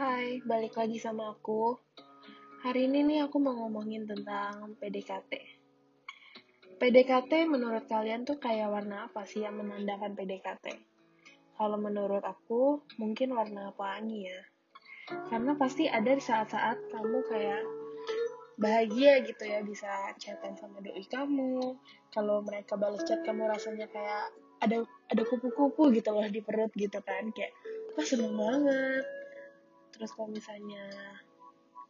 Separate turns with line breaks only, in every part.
Hai, balik lagi sama aku. Hari ini nih aku mau ngomongin tentang PDKT. PDKT menurut kalian tuh kayak warna apa sih yang menandakan PDKT? Kalau menurut aku, mungkin warna pelangi ya. Karena pasti ada di saat-saat kamu kayak bahagia gitu ya bisa chatan sama doi kamu. Kalau mereka balas chat kamu rasanya kayak ada ada kupu-kupu gitu loh di perut gitu kan kayak wah seneng banget terus kalau misalnya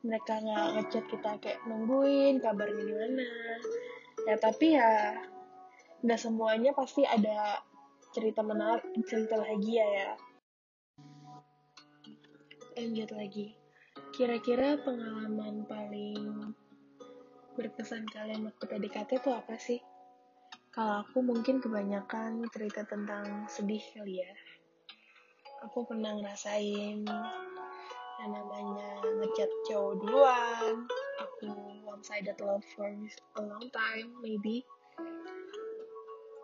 mereka nggak ngechat kita kayak nungguin kabarnya gimana. Ya tapi ya nggak semuanya pasti ada cerita menarik cerita bahagia ya. Lanjut lagi. Kira-kira pengalaman paling berkesan kalian waktu PDKT itu apa sih? Kalau aku mungkin kebanyakan cerita tentang sedih kali ya. Aku pernah ngerasain yang namanya ngechat cowok duluan. Aku one-sided love for a long time, maybe.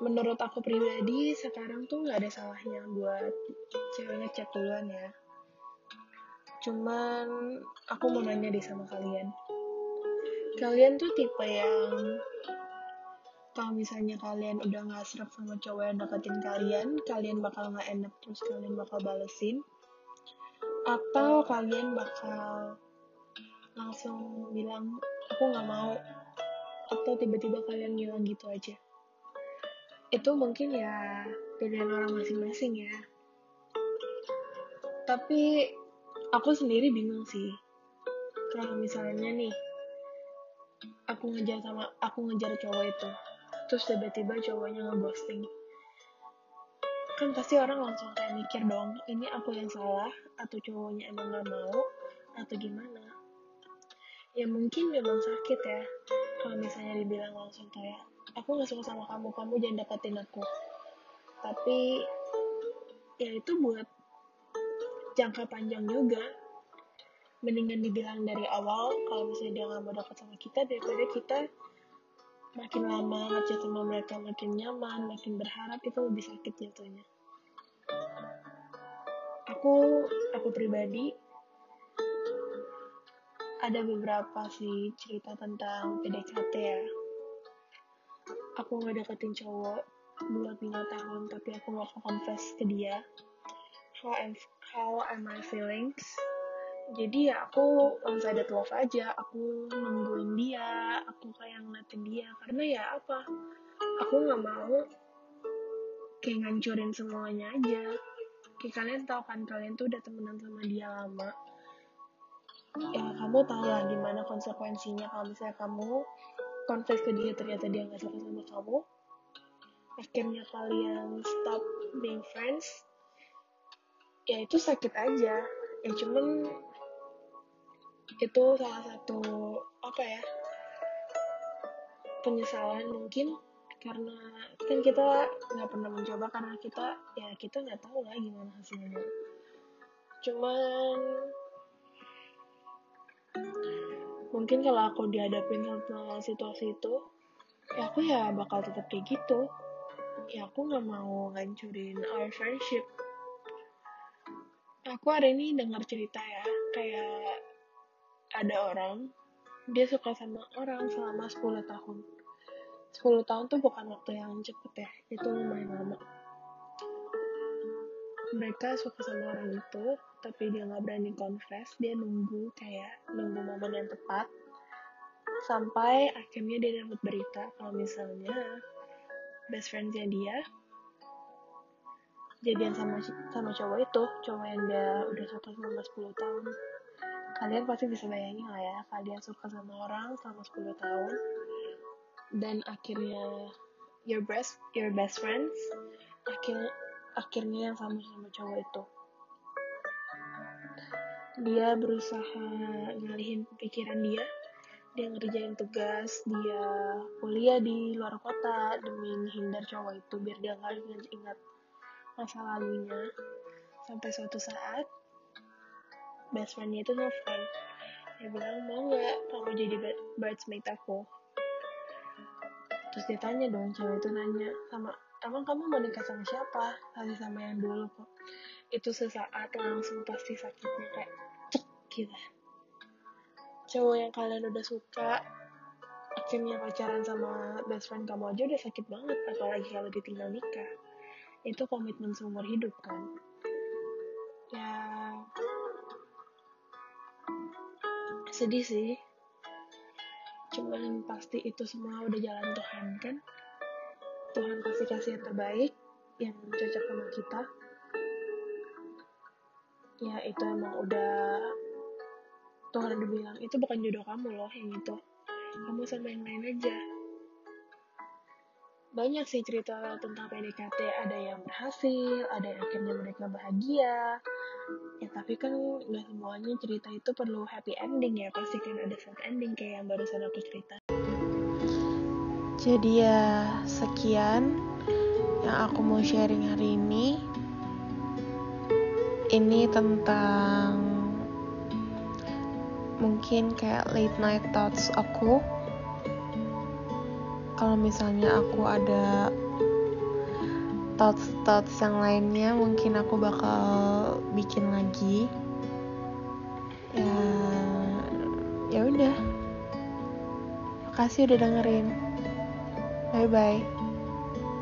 Menurut aku pribadi, sekarang tuh nggak ada salahnya buat ceweknya chat duluan ya. Cuman aku mau nanya deh sama kalian. Kalian tuh tipe yang kalau misalnya kalian udah nggak serap sama cowok yang deketin kalian, kalian bakal nggak enak terus kalian bakal balesin, atau kalian bakal langsung bilang aku nggak mau, atau tiba-tiba kalian ngilang gitu aja. Itu mungkin ya pilihan orang masing-masing ya. Tapi aku sendiri bingung sih. Kalau misalnya nih, aku ngejar sama aku ngejar cowok itu terus tiba-tiba cowoknya ngeghosting kan pasti orang langsung kayak mikir dong ini aku yang salah atau cowoknya emang gak mau atau gimana? Ya mungkin memang sakit ya kalau misalnya dibilang langsung kayak aku gak suka sama kamu kamu jangan dapetin aku. Tapi ya itu buat jangka panjang juga. Mendingan dibilang dari awal kalau misalnya dia nggak mau dapat sama kita daripada kita makin lama ngechat sama mereka makin nyaman makin berharap itu lebih sakit jatuhnya. Aku aku pribadi ada beberapa sih cerita tentang PDKT ya. Aku nggak deketin cowok buat lima tahun tapi aku nggak confess ke dia. How am how am I feelings jadi ya aku one sided love aja aku nungguin dia aku kayak ngeliatin dia. Karena ya apa? Aku nggak mau kayak ngancurin semuanya aja. Kayak kalian tahu kan kalian tuh udah temenan sama dia lama. Ya kamu tahu lah gimana konsekuensinya kalau misalnya kamu confess ke dia ternyata dia nggak suka sama kamu. Akhirnya kalian stop being friends. Ya itu sakit aja. Ya cuman itu salah satu apa ya penyesalan mungkin karena kan kita nggak pernah mencoba karena kita ya kita nggak tahu lah gimana hasilnya. Cuman mungkin kalau aku dihadapin sama situasi itu ya aku ya bakal tetap kayak gitu. Ya aku nggak mau ngancurin our friendship. Aku hari ini dengar cerita ya kayak ada orang dia suka sama orang selama 10 tahun. 10 tahun tuh bukan waktu yang cepet ya itu lumayan lama. Mereka suka sama orang itu tapi dia nggak berani confess dia nunggu kayak nunggu momen yang tepat. Sampai akhirnya dia dapat berita kalau misalnya best friendnya dia jadian sama sama cowok itu cowok yang dia udah suka selama 10 tahun kalian pasti bisa bayangin lah ya kalian suka sama orang selama 10 tahun dan akhirnya your best your best friends akhir akhirnya yang sama sama cowok itu. Dia berusaha ngalihin pikiran dia dia ngerjain tugas dia kuliah di luar kota demi menghindar cowok itu biar dia nggak ingat masa lalunya. Sampai suatu saat best friendnya itu nelfon dia bilang mau nggak kamu jadi bridesmaid aku? Terus dia tanya dong cewek itu nanya sama emang kamu mau nikah sama siapa? Lagi sama yang dulu kok. Itu sesaat langsung pasti sakitnya kayak cek kita cowok yang kalian udah suka akhirnya pacaran sama best friend kamu aja udah sakit banget apalagi kalau ditinggal nikah. Itu komitmen seumur hidup kan. Ya sedih sih. Cuman pasti itu semua udah jalan Tuhan kan? Tuhan pasti kasih yang terbaik yang cocok sama kita. Ya itu emang udah Tuhan udah bilang itu bukan jodoh kamu loh yang itu. Kamu sama yang lain aja. Banyak sih cerita tentang PDKT ada yang berhasil ada yang akhirnya mereka bahagia ya tapi kan nggak semuanya cerita itu perlu happy ending ya. Pasti kan ada sad ending kayak yang barusan aku cerita.
Jadi ya sekian yang aku mau sharing hari ini. Ini tentang mungkin kayak late night thoughts aku. Kalau misalnya aku ada thoughts thoughts yang lainnya mungkin aku bakal bikin lagi. Ya ya udah. Makasih udah dengerin. Bye bye